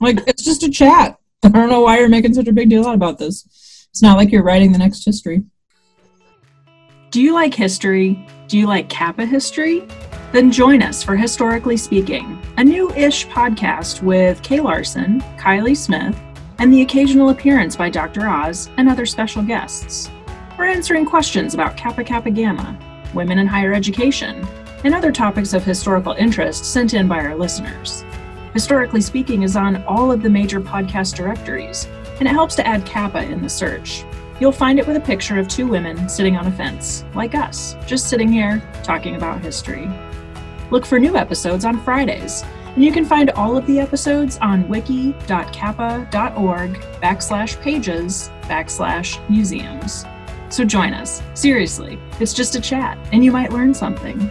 Like, it's just a chat. I don't know why you're making such a big deal out about this. It's not like you're writing the next history. Do you like history? Do you like Kappa history? Then join us for Historically Speaking, a new ish podcast with Kay Larson, Kylie Smith, and the occasional appearance by Dr. Oz and other special guests. We're answering questions about Kappa Kappa Gamma, women in higher education, and other topics of historical interest sent in by our listeners. Historically Speaking is on all of the major podcast directories, and it helps to add Kappa in the search. You'll find it with a picture of two women sitting on a fence, like us, just sitting here talking about history. Look for new episodes on Fridays, and you can find all of the episodes on wiki.kappa.org backslash pages backslash museums. So join us. Seriously, it's just a chat, and you might learn something.